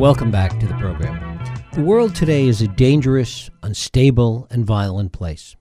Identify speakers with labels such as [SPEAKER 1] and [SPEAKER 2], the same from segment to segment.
[SPEAKER 1] Welcome back to the program. The world today is a dangerous, unstable, and violent place.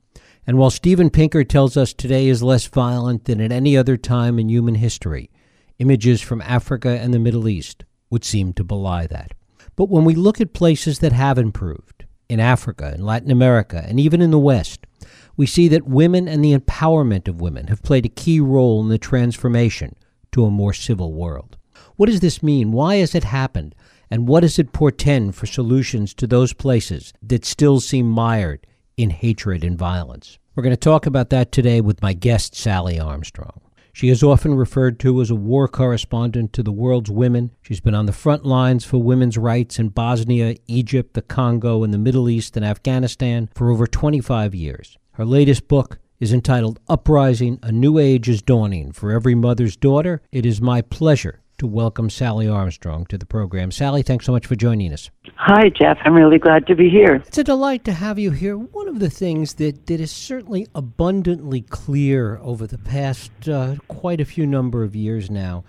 [SPEAKER 1] And while Steven Pinker tells us today is less violent than at any other time in human history, images from Africa and the Middle East would seem to belie that. But when we look at places that have improved, in Africa, in Latin America, and even in the West, we see that women and the empowerment of women have played a key role in the transformation to a more civil world. What does this mean? Why has it happened? And what does it portend for solutions to those places that still seem mired in hatred and violence? We're going to talk about that today with my guest, Sally Armstrong. She is often referred to as a war correspondent to the world's women. She's been on the front lines for women's rights in Bosnia, Egypt, the Congo, and the Middle East and Afghanistan for over 25 years. Her latest book is entitled Uprising A New Age is Dawning for Every Mother's Daughter. It is my pleasure to welcome Sally Armstrong to the program. Sally, thanks so much for joining us.
[SPEAKER 2] Hi, Jeff. I'm really glad to be here.
[SPEAKER 1] It's a delight to have you here. One of the things that, that is certainly abundantly clear over the past uh, quite a few number of years now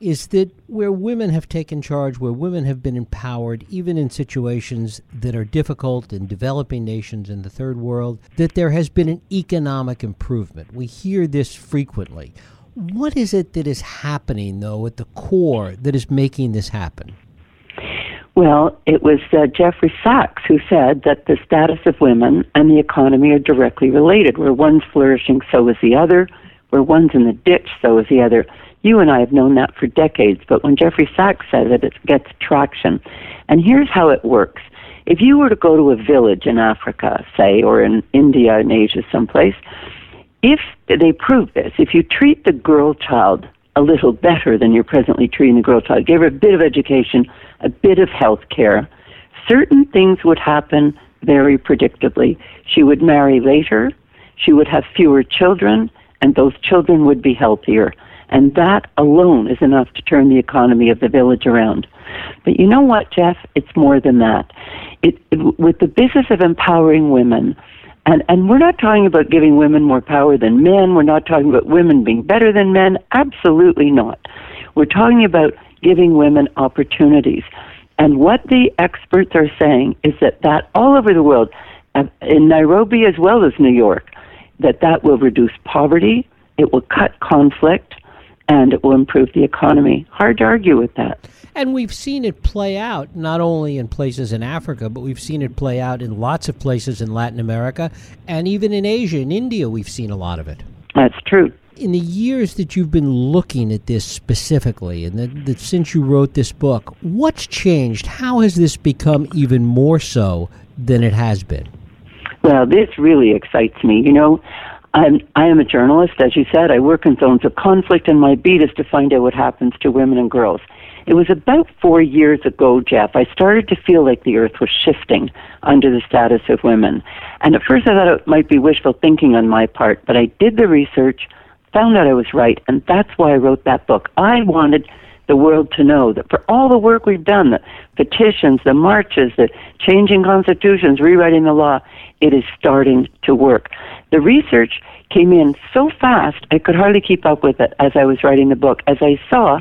[SPEAKER 1] is that where women have taken charge, where women have been empowered, even in situations that are difficult in developing nations in the third world, that there has been an economic improvement. We hear this frequently. What is it that is happening, though, at the core that is making this happen?
[SPEAKER 2] Well, it was uh, Jeffrey Sachs who said that the status of women and the economy are directly related. Where one's flourishing, so is the other. Where one's in the ditch, so is the other. You and I have known that for decades, but when Jeffrey Sachs says it, it gets traction. And here's how it works. If you were to go to a village in Africa, say, or in India, in Asia, someplace, if they prove this, if you treat the girl child a little better than you're presently treating the girl child, give her a bit of education, a bit of health care, certain things would happen very predictably. She would marry later, she would have fewer children, and those children would be healthier. And that alone is enough to turn the economy of the village around. But you know what, Jeff? It's more than that. It, it, with the business of empowering women, and, and we're not talking about giving women more power than men. We're not talking about women being better than men. Absolutely not. We're talking about giving women opportunities. And what the experts are saying is that that all over the world, in Nairobi as well as New York, that that will reduce poverty, it will cut conflict, and it will improve the economy. Hard to argue with that.
[SPEAKER 1] And we've seen it play out not only in places in Africa, but we've seen it play out in lots of places in Latin America and even in Asia. In India, we've seen a lot of it.
[SPEAKER 2] That's true.
[SPEAKER 1] In the years that you've been looking at this specifically, and that, that since you wrote this book, what's changed? How has this become even more so than it has been?
[SPEAKER 2] Well, this really excites me. You know, I'm, I am a journalist, as you said. I work in zones of conflict, and my beat is to find out what happens to women and girls. It was about four years ago, Jeff, I started to feel like the earth was shifting under the status of women. And at first I thought it might be wishful thinking on my part, but I did the research, found out I was right, and that's why I wrote that book. I wanted the world to know that for all the work we've done, the petitions, the marches, the changing constitutions, rewriting the law, it is starting to work. The research came in so fast I could hardly keep up with it as I was writing the book. As I saw,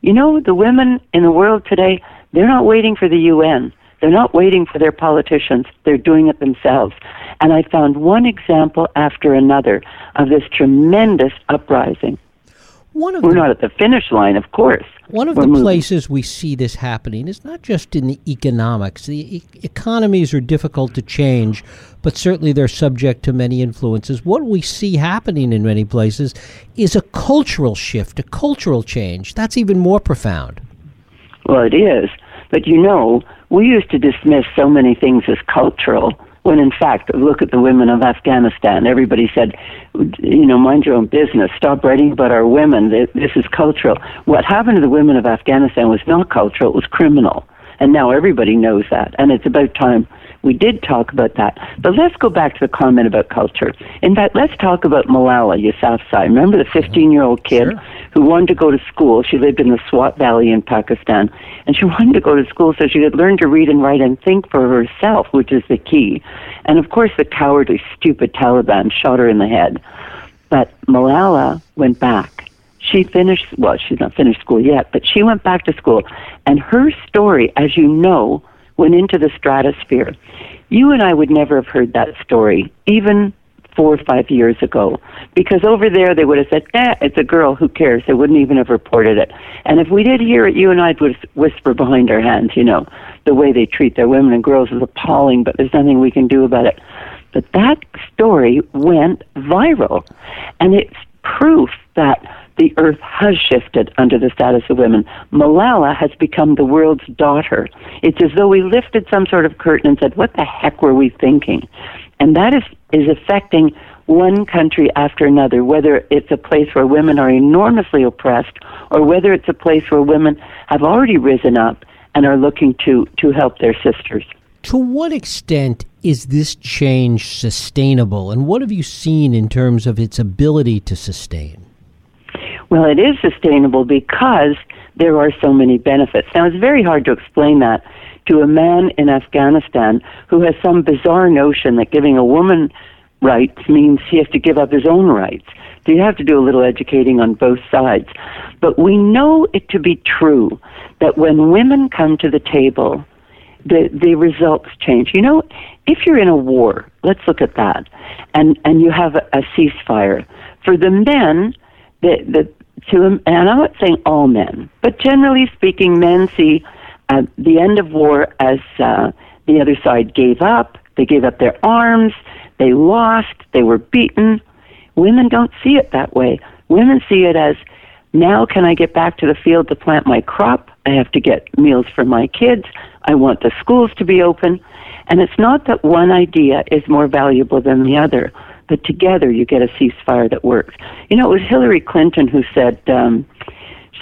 [SPEAKER 2] you know, the women in the world today, they're not waiting for the UN. They're not waiting for their politicians. They're doing it themselves. And I found one example after another of this tremendous uprising. One of We're the, not at the finish line, of course.
[SPEAKER 1] One of
[SPEAKER 2] We're
[SPEAKER 1] the
[SPEAKER 2] moving.
[SPEAKER 1] places we see this happening is not just in the economics. The e- economies are difficult to change, but certainly they're subject to many influences. What we see happening in many places is a cultural shift, a cultural change. That's even more profound.
[SPEAKER 2] Well, it is. But you know, we used to dismiss so many things as cultural when in fact, look at the women of Afghanistan. Everybody said, you know, mind your own business. Stop writing about our women. This is cultural. What happened to the women of Afghanistan was not cultural, it was criminal. And now everybody knows that. And it's about time we did talk about that. But let's go back to the comment about culture. In fact, let's talk about Malala Yousafzai. Remember the 15 year old kid
[SPEAKER 1] Sure.
[SPEAKER 2] who wanted to go to school? She lived in the Swat Valley in Pakistan. And she wanted to go to school so she could learn to read and write and think for herself, which is the key. And of course, the cowardly, stupid Taliban shot her in the head. But Malala went back. she finished, well, she's not finished school yet, but she went back to school. And her story, as you know, went into the stratosphere. You and I would never have heard that story, even four or five years ago, because over there they would have said, "Eh, it's a girl. Who cares?" They wouldn't even have reported it. And if we did hear it, you and I would whisper behind our hands. You know, the way they treat their women and girls is appalling, but there's nothing we can do about it. But that story went viral, and it's proof that the earth has shifted under the status of women. Malala has become the world's daughter. It's as though we lifted some sort of curtain and said, What the heck were we thinking? And that is, is affecting one country after another, whether it's a place where women are enormously oppressed or whether it's a place where women have already risen up and are looking to, to help their sisters.
[SPEAKER 1] To what extent is this change sustainable, and what have you seen in terms of its ability to sustain?
[SPEAKER 2] Well, it is sustainable because there are so many benefits. Now, it's very hard to explain that to a man in Afghanistan who has some bizarre notion that giving a woman rights means he has to give up his own rights. So you have to do a little educating on both sides. But we know it to be true that when women come to the table, the, the results change. You know, if you're in a war, let's look at that, and, and you have a, a ceasefire, for the men, the, the, to, and I'm not saying all men, but generally speaking, men see uh, the end of war as uh, the other side gave up, they gave up their arms, they lost, they were beaten. Women don't see it that way. Women see it as now can I get back to the field to plant my crop? I have to get meals for my kids. I want the schools to be open. And it's not that one idea is more valuable than the other, but together you get a ceasefire that works. You know, it was Hillary Clinton who said, um,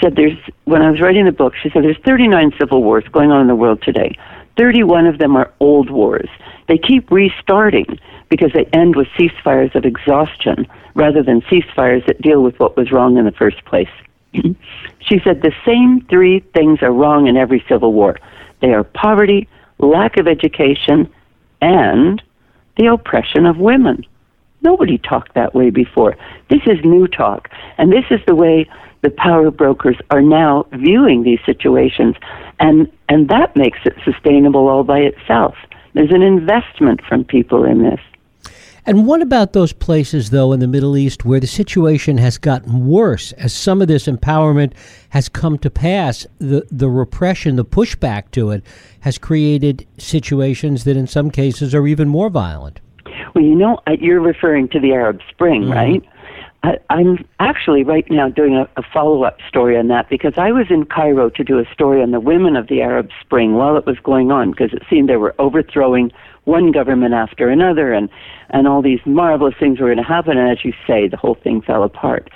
[SPEAKER 2] said there's, when I was writing the book, she said there's 39 civil wars going on in the world today. 31 of them are old wars. They keep restarting because they end with ceasefires of exhaustion rather than ceasefires that deal with what was wrong in the first place. she said the same three things are wrong in every civil war they are poverty, lack of education, and the oppression of women. Nobody talked that way before. This is new talk, and this is the way the power brokers are now viewing these situations, and and that makes it sustainable all by itself. There's an investment from people in this.
[SPEAKER 1] And what about those places, though, in the Middle East where the situation has gotten worse as some of this empowerment has come to pass? The, the repression, the pushback to it, has created situations that in some cases are even more violent.
[SPEAKER 2] Well, you know, you're referring to the Arab Spring, mm-hmm. right? I, I'm actually right now doing a, a follow up story on that because I was in Cairo to do a story on the women of the Arab Spring while it was going on because it seemed they were overthrowing one government after another, and and all these marvelous things were going to happen. And as you say, the whole thing fell apart.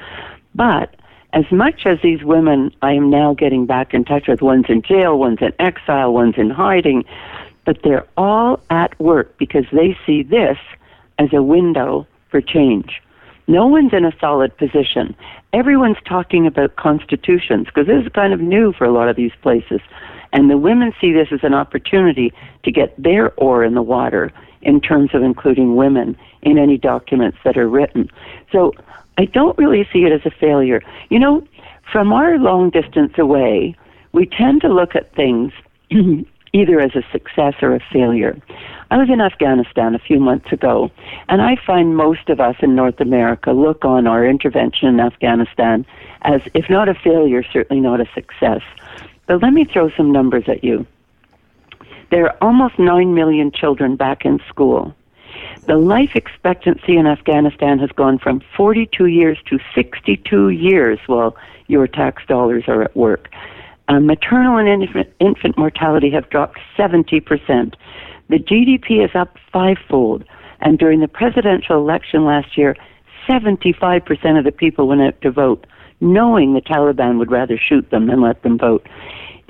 [SPEAKER 2] But as much as these women, I am now getting back in touch with. One's in jail, one's in exile, one's in hiding, but they're all at work because they see this as a window for change. No one's in a solid position. Everyone's talking about constitutions because this is kind of new for a lot of these places. And the women see this as an opportunity to get their oar in the water in terms of including women in any documents that are written. So I don't really see it as a failure. You know, from our long distance away, we tend to look at things either as a success or a failure. I was in Afghanistan a few months ago, and I find most of us in North America look on our intervention in Afghanistan as, if not a failure, certainly not a success. But let me throw some numbers at you. There are almost 9 million children back in school. The life expectancy in Afghanistan has gone from 42 years to 62 years while your tax dollars are at work. Uh, maternal and infant, infant mortality have dropped 70%. The GDP is up fivefold. And during the presidential election last year, 75% of the people went out to vote knowing the Taliban would rather shoot them than let them vote.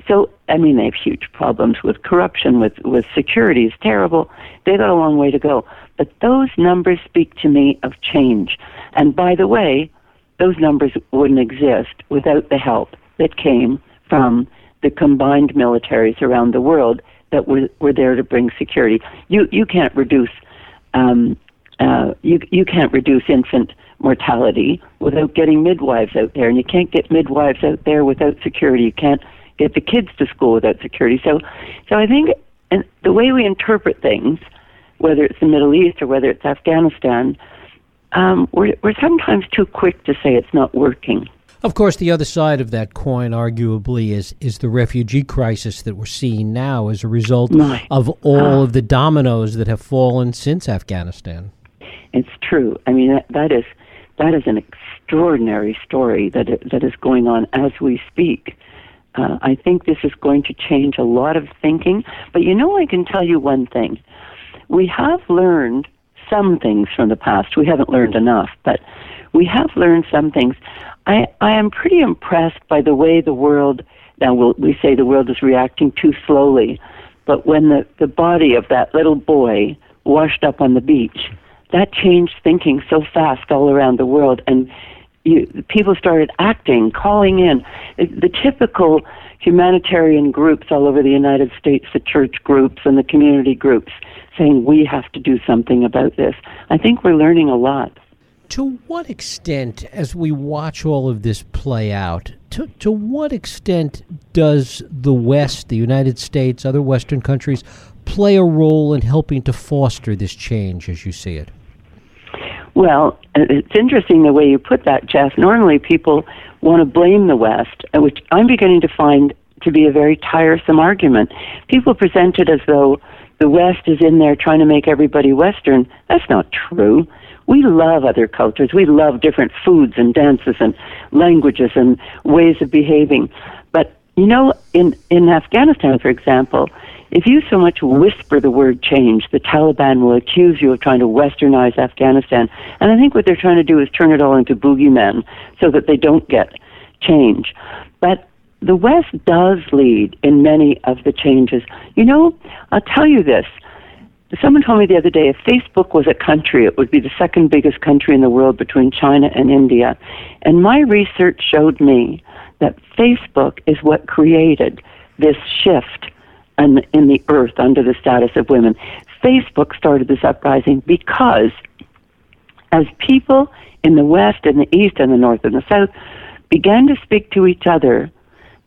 [SPEAKER 2] So, I mean, they have huge problems with corruption, with, with security is terrible. They've got a long way to go. But those numbers speak to me of change. And by the way, those numbers wouldn't exist without the help that came from the combined militaries around the world that were, were there to bring security. You, you can't reduce um, uh, you, you can't reduce infant mortality without getting midwives out there, and you can't get midwives out there without security. You can't get the kids to school without security. So, so I think and the way we interpret things, whether it's the Middle East or whether it's Afghanistan, um, we're, we're sometimes too quick to say it's not working.
[SPEAKER 1] Of course, the other side of that coin, arguably, is is the refugee crisis that we're seeing now as a result
[SPEAKER 2] right.
[SPEAKER 1] of all of the dominoes that have fallen since Afghanistan.
[SPEAKER 2] It's true. I mean, that, that is that is an extraordinary story that that is going on as we speak. Uh, I think this is going to change a lot of thinking. But you know, I can tell you one thing: we have learned some things from the past. We haven't learned enough, but we have learned some things. I, I am pretty impressed by the way the world, now we'll, we say the world is reacting too slowly, but when the, the body of that little boy washed up on the beach, that changed thinking so fast all around the world. And you, people started acting, calling in. The typical humanitarian groups all over the United States, the church groups and the community groups, saying we have to do something about this. I think we're learning a lot.
[SPEAKER 1] To what extent, as we watch all of this play out, to, to what extent does the West, the United States, other Western countries, play a role in helping to foster this change as you see it?
[SPEAKER 2] Well, it's interesting the way you put that, Jeff. Normally people want to blame the West, uh, which I'm beginning to find to be a very tiresome argument. People present it as though the West is in there trying to make everybody Western. That's not true we love other cultures. We love different foods and dances and languages and ways of behaving. But you know, in in Afghanistan, for example, if you so much whisper the word change, the Taliban will accuse you of trying to westernize Afghanistan. And I think what they're trying to do is turn it all into boogeymen so that they don't get change. But the West does lead in many of the changes. You know, I'll tell you this. Someone told me the other day if Facebook was a country, it would be the second biggest country in the world between China and India. And my research showed me that Facebook is what created this shift in, in the earth under the status of women. Facebook started this uprising because as people in the West and the East and the North and the South began to speak to each other,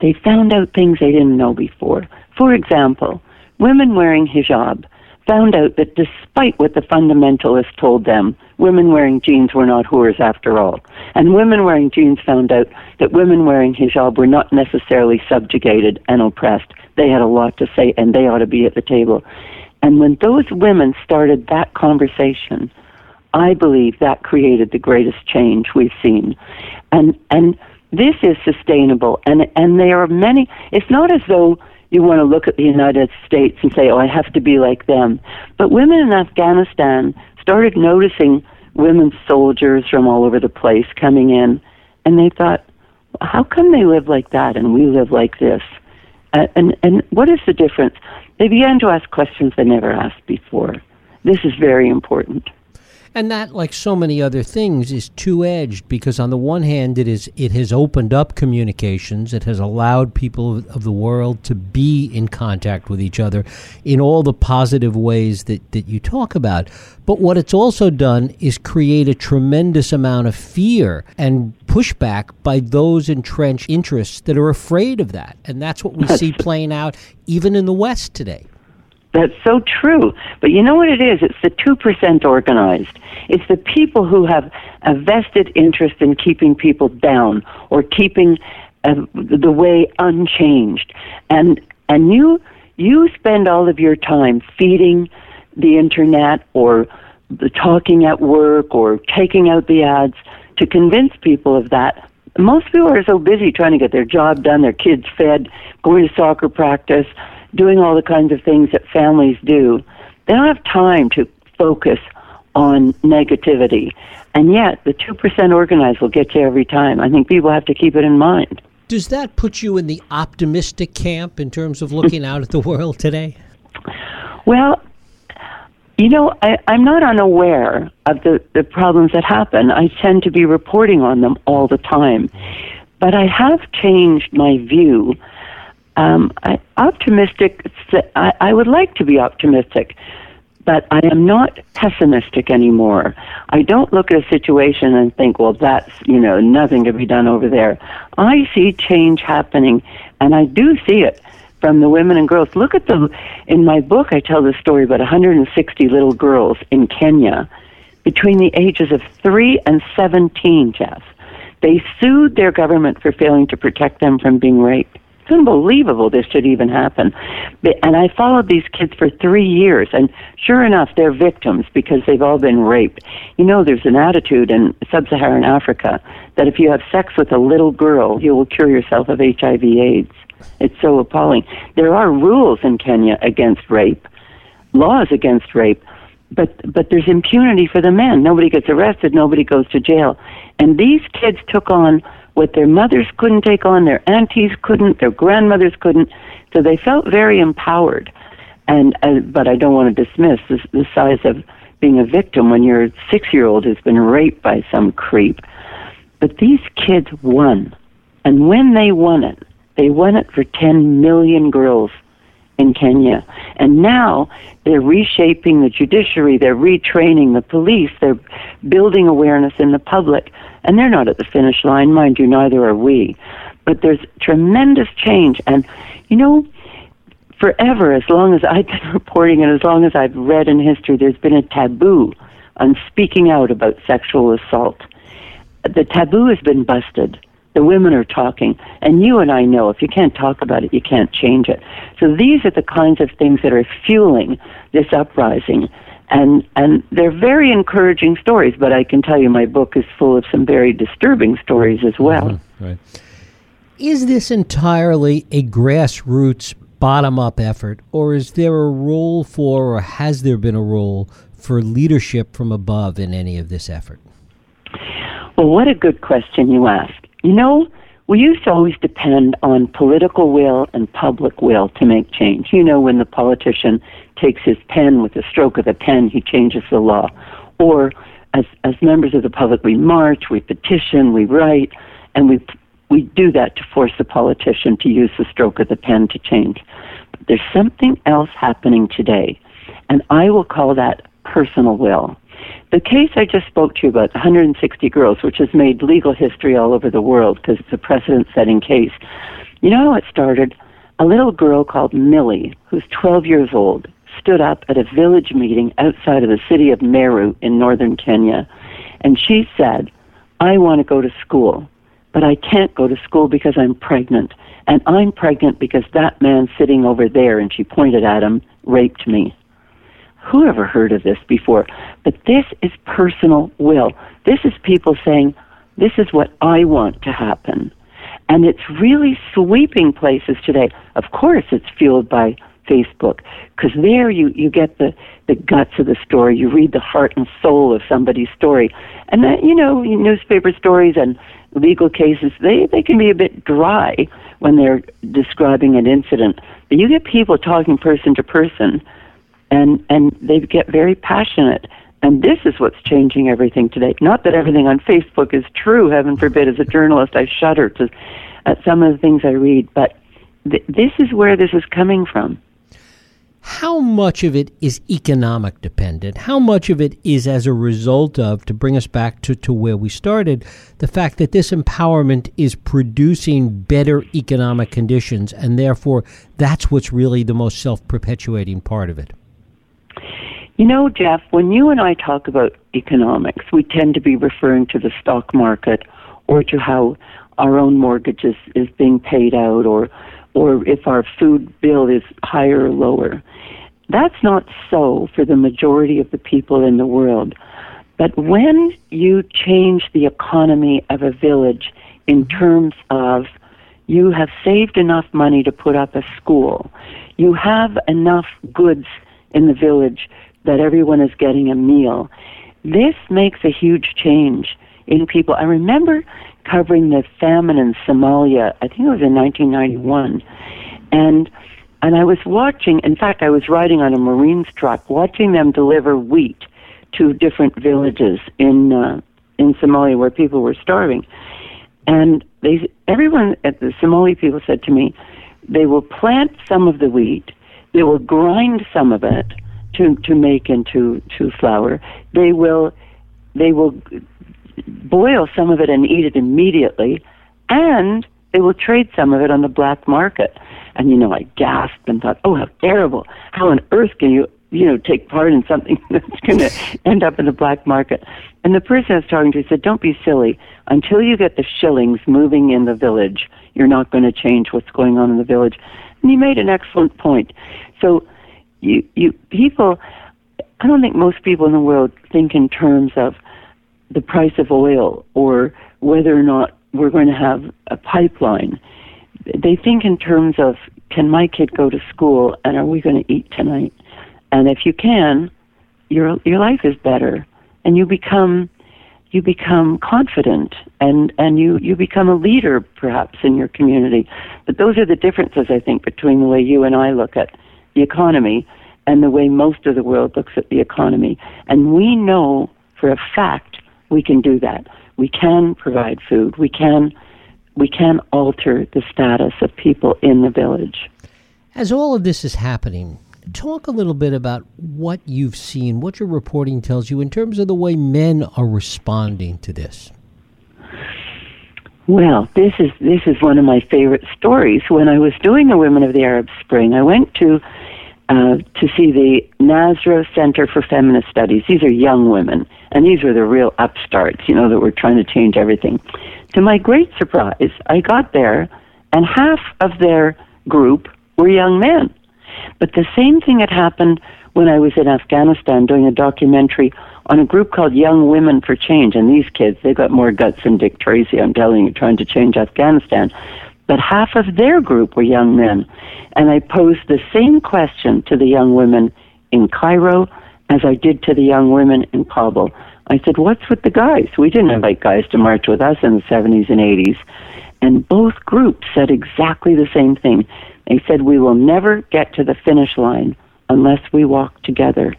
[SPEAKER 2] they found out things they didn't know before. For example, women wearing hijab found out that despite what the fundamentalists told them, women wearing jeans were not whores after all. And women wearing jeans found out that women wearing hijab were not necessarily subjugated and oppressed. They had a lot to say and they ought to be at the table. And when those women started that conversation, I believe that created the greatest change we've seen. And and this is sustainable and and there are many it's not as though you want to look at the United States and say, oh, I have to be like them. But women in Afghanistan started noticing women soldiers from all over the place coming in, and they thought, how come they live like that and we live like this? And, and what is the difference? They began to ask questions they never asked before. This is very important.
[SPEAKER 1] And that, like so many other things, is two edged because on the one hand, it is it has opened up communications. It has allowed people of, of the world to be in contact with each other in all the positive ways that, that you talk about. But what it's also done is create a tremendous amount of fear and pushback by those entrenched interests that are afraid of that. And that's what we see playing out even in the West today.
[SPEAKER 2] That's so true. But you know what it is? It's the 2% organized. It's the people who have a vested interest in keeping people down or keeping uh, the way unchanged. And, and you, you spend all of your time feeding the internet or the talking at work or taking out the ads to convince people of that. Most people are so busy trying to get their job done, their kids fed, going to soccer practice, doing all the kinds of things that families do, they don't have time to focus on negativity. And yet, the 2% organized will get you every time. I think people have to keep it in mind.
[SPEAKER 1] Does that put you in the optimistic camp in terms of looking out at the world today?
[SPEAKER 2] Well, you know, I, I'm not unaware of the, the problems that happen. I tend to be reporting on them all the time. But I have changed my view um, I, optimistic. I, I would like to be optimistic, but I am not pessimistic anymore. I don't look at a situation and think, well, that's, you know, nothing to be done over there. I see change happening, and I do see it from the women and girls. Look at the, in my book, I tell the story about 160 little girls in Kenya between the ages of 3 and 17, Jeff. They sued their government for failing to protect them from being raped. It's unbelievable this should even happen. And I followed these kids for three years, and sure enough, they're victims because they've all been raped. You know, there's an attitude in sub Saharan Africa that if you have sex with a little girl, you will cure yourself of HIV/AIDS. It's so appalling. There are rules in Kenya against rape, laws against rape, but but there's impunity for the men. Nobody gets arrested, nobody goes to jail. And these kids took on what their mothers couldn't take on, their aunties couldn't, their grandmothers couldn't. So they felt very empowered. And uh, but I don't want to dismiss the, size of being a victim when your six-year-old has been raped by some creep. But these kids won, and when they won it, they won it for 10 million girls in Kenya. And now they're reshaping the judiciary, they're retraining the police, they're building awareness in the public. And they're not at the finish line, mind you, neither are we. But there's tremendous change. And, you know, forever, as long as I've been reporting and as long as I've read in history, there's been a taboo on speaking out about sexual assault. The taboo has been busted the women are talking. And you and I know if you can't talk about it, you can't change it. So these are the kinds of things that are fueling this uprising. And, and they're very encouraging stories, but I can tell you my book is full of some very disturbing stories as well.
[SPEAKER 1] Mm-hmm. Right. Is this entirely a grassroots, bottom up effort, or is there a role for, or has there been a role for leadership from above in any of this effort?
[SPEAKER 2] Well, what a good question you ask. You know, we used to always depend on political will and public will to make change. You know, when the politician takes his pen with a stroke of the pen, he changes the law. Or as, as members of the public, we march, we petition, we write, and we, we do that to force the politician to use the stroke of the pen to change. But there's something else happening today, and I will call that personal will. The case I just spoke to you about, 160 girls, which has made legal history all over the world because it's a precedent setting case. You know how it started? A little girl called Millie, who's 12 years old, stood up at a village meeting outside of the city of Meru in northern Kenya, and she said, I want to go to school, but I can't go to school because I'm pregnant. And I'm pregnant because that man sitting over there, and she pointed at him, raped me. Who ever heard of this before? But this is personal will. This is people saying, this is what I want to happen. And it's really sweeping places today. Of course, it's fueled by Facebook, because there you, you get the, the guts of the story. You read the heart and soul of somebody's story. And that, you know, newspaper stories and legal cases, they, they can be a bit dry when they're describing an incident. But you get people talking person to person and and they get very passionate and this is what's changing everything today not that everything on facebook is true heaven forbid as a journalist i shudder to at some of the things i read but th- this is where this is coming from
[SPEAKER 1] how much of it is economic dependent? How much of it is as a result of, to bring us back to, to where we started, the fact that this empowerment is producing better economic conditions, and therefore that's what's really the most self perpetuating part of it?
[SPEAKER 2] You know, Jeff, when you and I talk about economics, we tend to be referring to the stock market or to how our own mortgage is, is being paid out or or if our food bill is higher or lower. That's not so for the majority of the people in the world. But when you change the economy of a village in mm-hmm. terms of you have saved enough money to put up a school, you have enough goods in the village that everyone is getting a meal. This makes a huge change in people. I remember covering the famine in Somalia, I think it was in 1991, and and I was watching, in fact, I was riding on a Marines truck, watching them deliver wheat to different villages in uh, in Somalia where people were starving. And they, everyone at the Somali people said to me, they will plant some of the wheat, they will grind some of it, to to make into to flour. They will they will boil some of it and eat it immediately, and they will trade some of it on the black market. And you know, I gasped and thought, "Oh, how terrible! How on earth can you, you know, take part in something that's going to end up in the black market?" And the person I was talking to said, "Don't be silly. Until you get the shillings moving in the village, you're not going to change what's going on in the village." And he made an excellent point. So, you, you people, I don't think most people in the world think in terms of the price of oil or whether or not we're going to have a pipeline. They think in terms of can my kid go to school and are we going to eat tonight? And if you can, your your life is better and you become you become confident and and you you become a leader perhaps in your community. But those are the differences I think between the way you and I look at the economy and the way most of the world looks at the economy. And we know for a fact we can do that. We can provide food. We can we can alter the status of people in the village.
[SPEAKER 1] As all of this is happening, talk a little bit about what you've seen, what your reporting tells you in terms of the way men are responding to this.
[SPEAKER 2] Well, this is this is one of my favorite stories. When I was doing the Women of the Arab Spring, I went to uh, to see the Nazra Center for Feminist Studies. These are young women, and these were the real upstarts, you know, that were trying to change everything. To my great surprise, I got there, and half of their group were young men. But the same thing had happened when I was in Afghanistan doing a documentary on a group called Young Women for Change. And these kids, they got more guts than Dick Tracy, I'm telling you, trying to change Afghanistan but half of their group were young men. And I posed the same question to the young women in Cairo as I did to the young women in Kabul. I said, What's with the guys? We didn't invite guys to march with us in the 70s and 80s. And both groups said exactly the same thing. They said, We will never get to the finish line unless we walk together.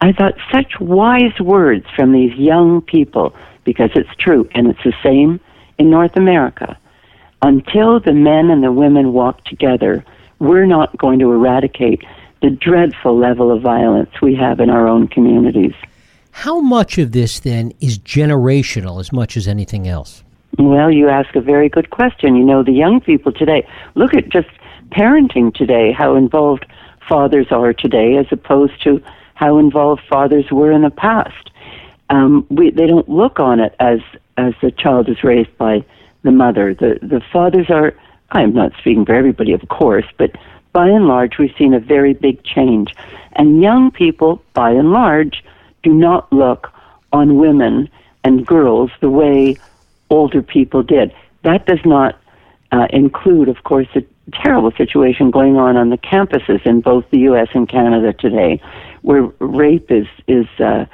[SPEAKER 2] I thought such wise words from these young people because it's true, and it's the same in North America until the men and the women walk together, we're not going to eradicate the dreadful level of violence we have in our own communities.
[SPEAKER 1] How much of this then is generational as much as anything else?
[SPEAKER 2] Well, you ask a very good question. You know, the young people today, look at just parenting today, how involved fathers are today as opposed to how involved fathers were in the past. Um, we, they don't look on it as, as the child is raised by the mother. The the fathers are. I'm not speaking for everybody, of course, but by and large, we've seen a very big change. And young people, by and large, do not look on women and girls the way older people did. That does not uh, include, of course, the terrible situation going on on the campuses in both the U.S. and Canada today, where rape is is uh,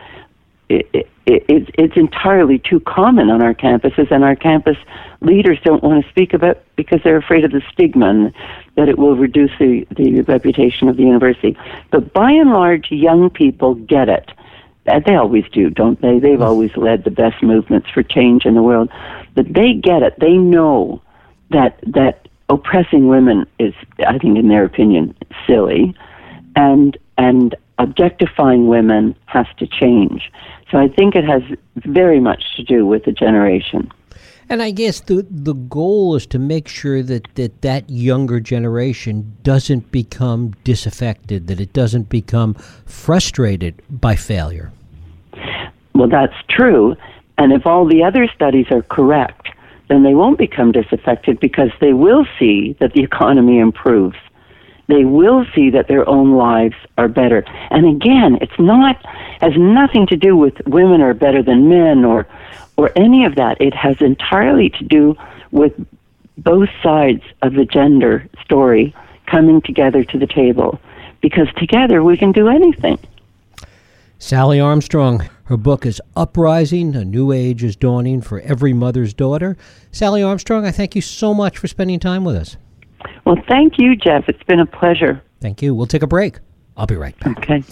[SPEAKER 2] it, it, it, it's entirely too common on our campuses, and our campus leaders don't want to speak about because they're afraid of the stigma and that it will reduce the, the reputation of the university. But by and large, young people get it. They always do, don't they? They've always led the best movements for change in the world. But they get it. They know that that oppressing women is, I think, in their opinion, silly, and and objectifying women has to change. So I think it has very much to do with the generation.
[SPEAKER 1] And I guess the the goal is to make sure that, that that younger generation doesn't become disaffected, that it doesn't become frustrated by failure.
[SPEAKER 2] Well, that's true. And if all the other studies are correct, then they won't become disaffected because they will see that the economy improves they will see that their own lives are better. And again, it's not has nothing to do with women are better than men or or any of that. It has entirely to do with both sides of the gender story coming together to the table because together we can do anything.
[SPEAKER 1] Sally Armstrong, her book is Uprising, A New Age is Dawning for Every Mother's Daughter. Sally Armstrong, I thank you so much for spending time with us.
[SPEAKER 2] Well, thank you, Jeff. It's been a pleasure.
[SPEAKER 1] Thank you. We'll take a break. I'll be right back.
[SPEAKER 2] Okay.